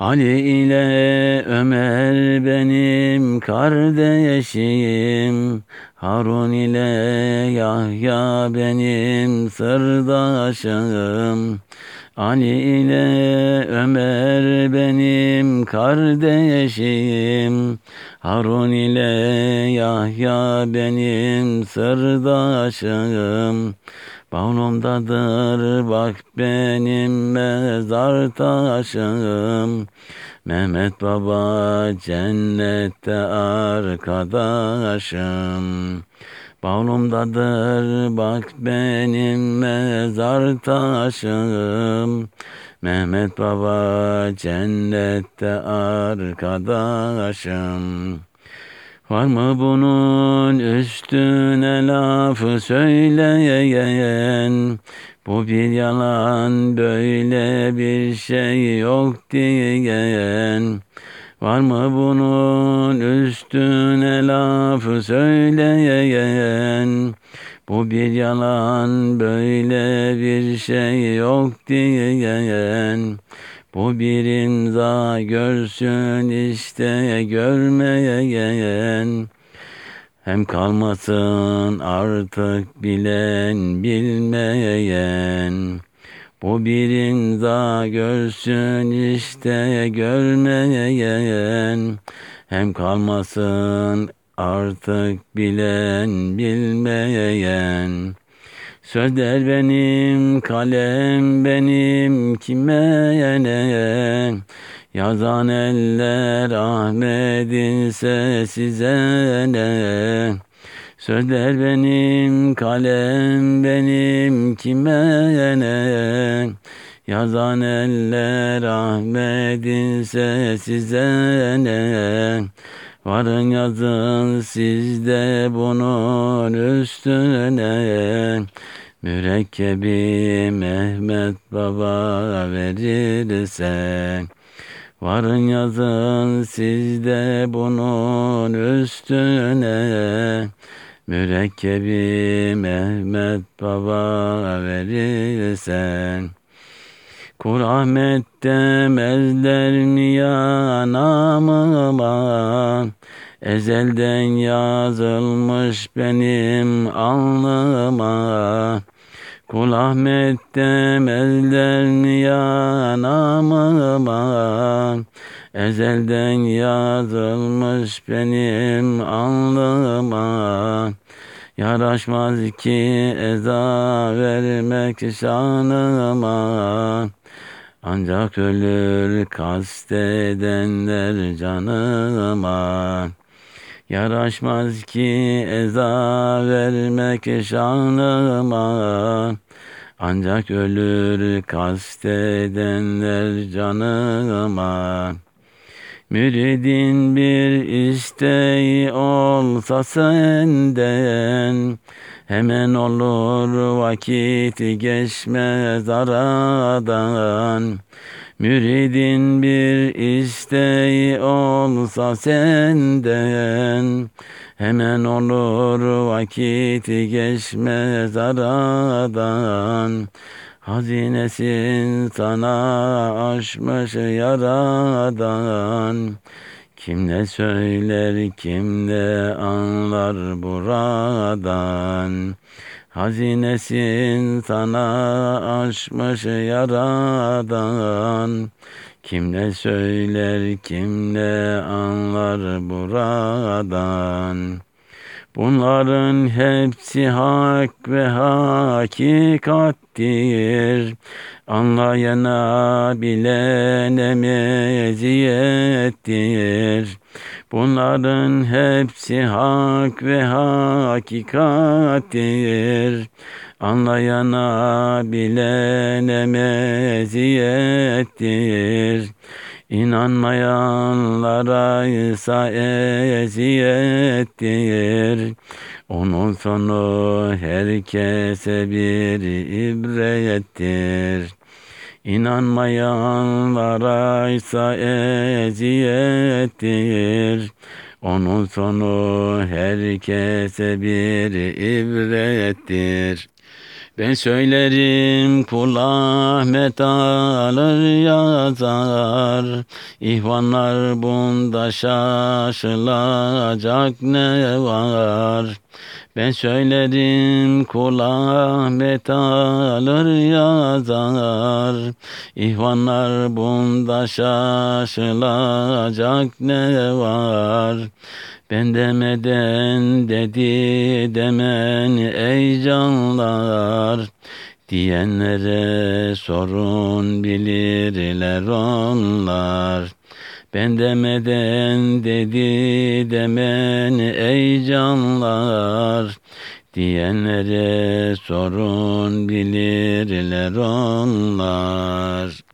Ali ile Ömer benim kardeşim, Harun ile Yahya benim sırdaşım. Ali ile Ömer benim kardeşim, Harun ile Yahya benim sırdaşım. Bağrımdadır bak benim mezar taşım. Mehmet Baba cennette arkadaşım. Bağrımdadır bak benim mezar taşım. Mehmet Baba cennette arkadaşım. Var mı bunun üstüne lafı söyleyen? Bu bir yalan böyle bir şey yok diyen. Var mı bunun üstüne lafı söyleyen? Bu bir yalan böyle bir şey yok diyen. Bu bir imza görsün işte görmeyen. Hem kalmasın artık bilen bilmeyen. Bu bir imza görsün işte görmeyen. Hem kalmasın artık bilen bilmeyen. Sözler benim, kalem benim, kime ne? Yazan eller Ahmet'in size ne? Sözler benim, kalem benim, kime ne? Yazan eller Ahmet'in size ne? Varın yazın sizde bunun üstüne Mürekkebi Mehmet Baba verirse Varın yazın sizde bunun üstüne. Mürekkebi Mehmet Baba verirse Kur Ahmet demezler namıma Ezelden yazılmış benim alnıma Kul Ahmet demezler mi ya namıma Ezelden yazılmış benim alnıma Yaraşmaz ki eza vermek şanıma. Ancak ölür kastedenler canıma Yaraşmaz ki eza vermek şanıma. Ancak ölür kastedenler canıma Müridin bir isteği olsa senden Hemen olur vakit geçmez aradan. Müridin bir isteği olsa senden Hemen olur vakit geçmez aradan Hazinesin sana aşmış yaradan. Kim ne söyler kim ne anlar buradan? Hazinesin sana aşmış yaradan. Kim ne söyler kim ne anlar buradan Bunların hepsi hak ve hakikattir. Anlayana bilene meziyettir. Bunların hepsi hak ve hakikattir. Anlayana bilene meziyettir. İnanmayanlara ise eziyettir. Onun sonu herkese bir ibrettir. İnanmayanlara ise eziyettir. Onun sonu herkese bir ibrettir. Ben söylerim kul Ahmet alır yazar. İhvanlar bunda şaşılacak ne var? Ben söylerim kul Ahmet alır yazar. İhvanlar bunda şaşılacak ne var ben demeden dedi demen ey canlar. Diyenlere sorun bilirler onlar. Ben demeden dedi demen ey canlar. Diyenlere sorun bilirler onlar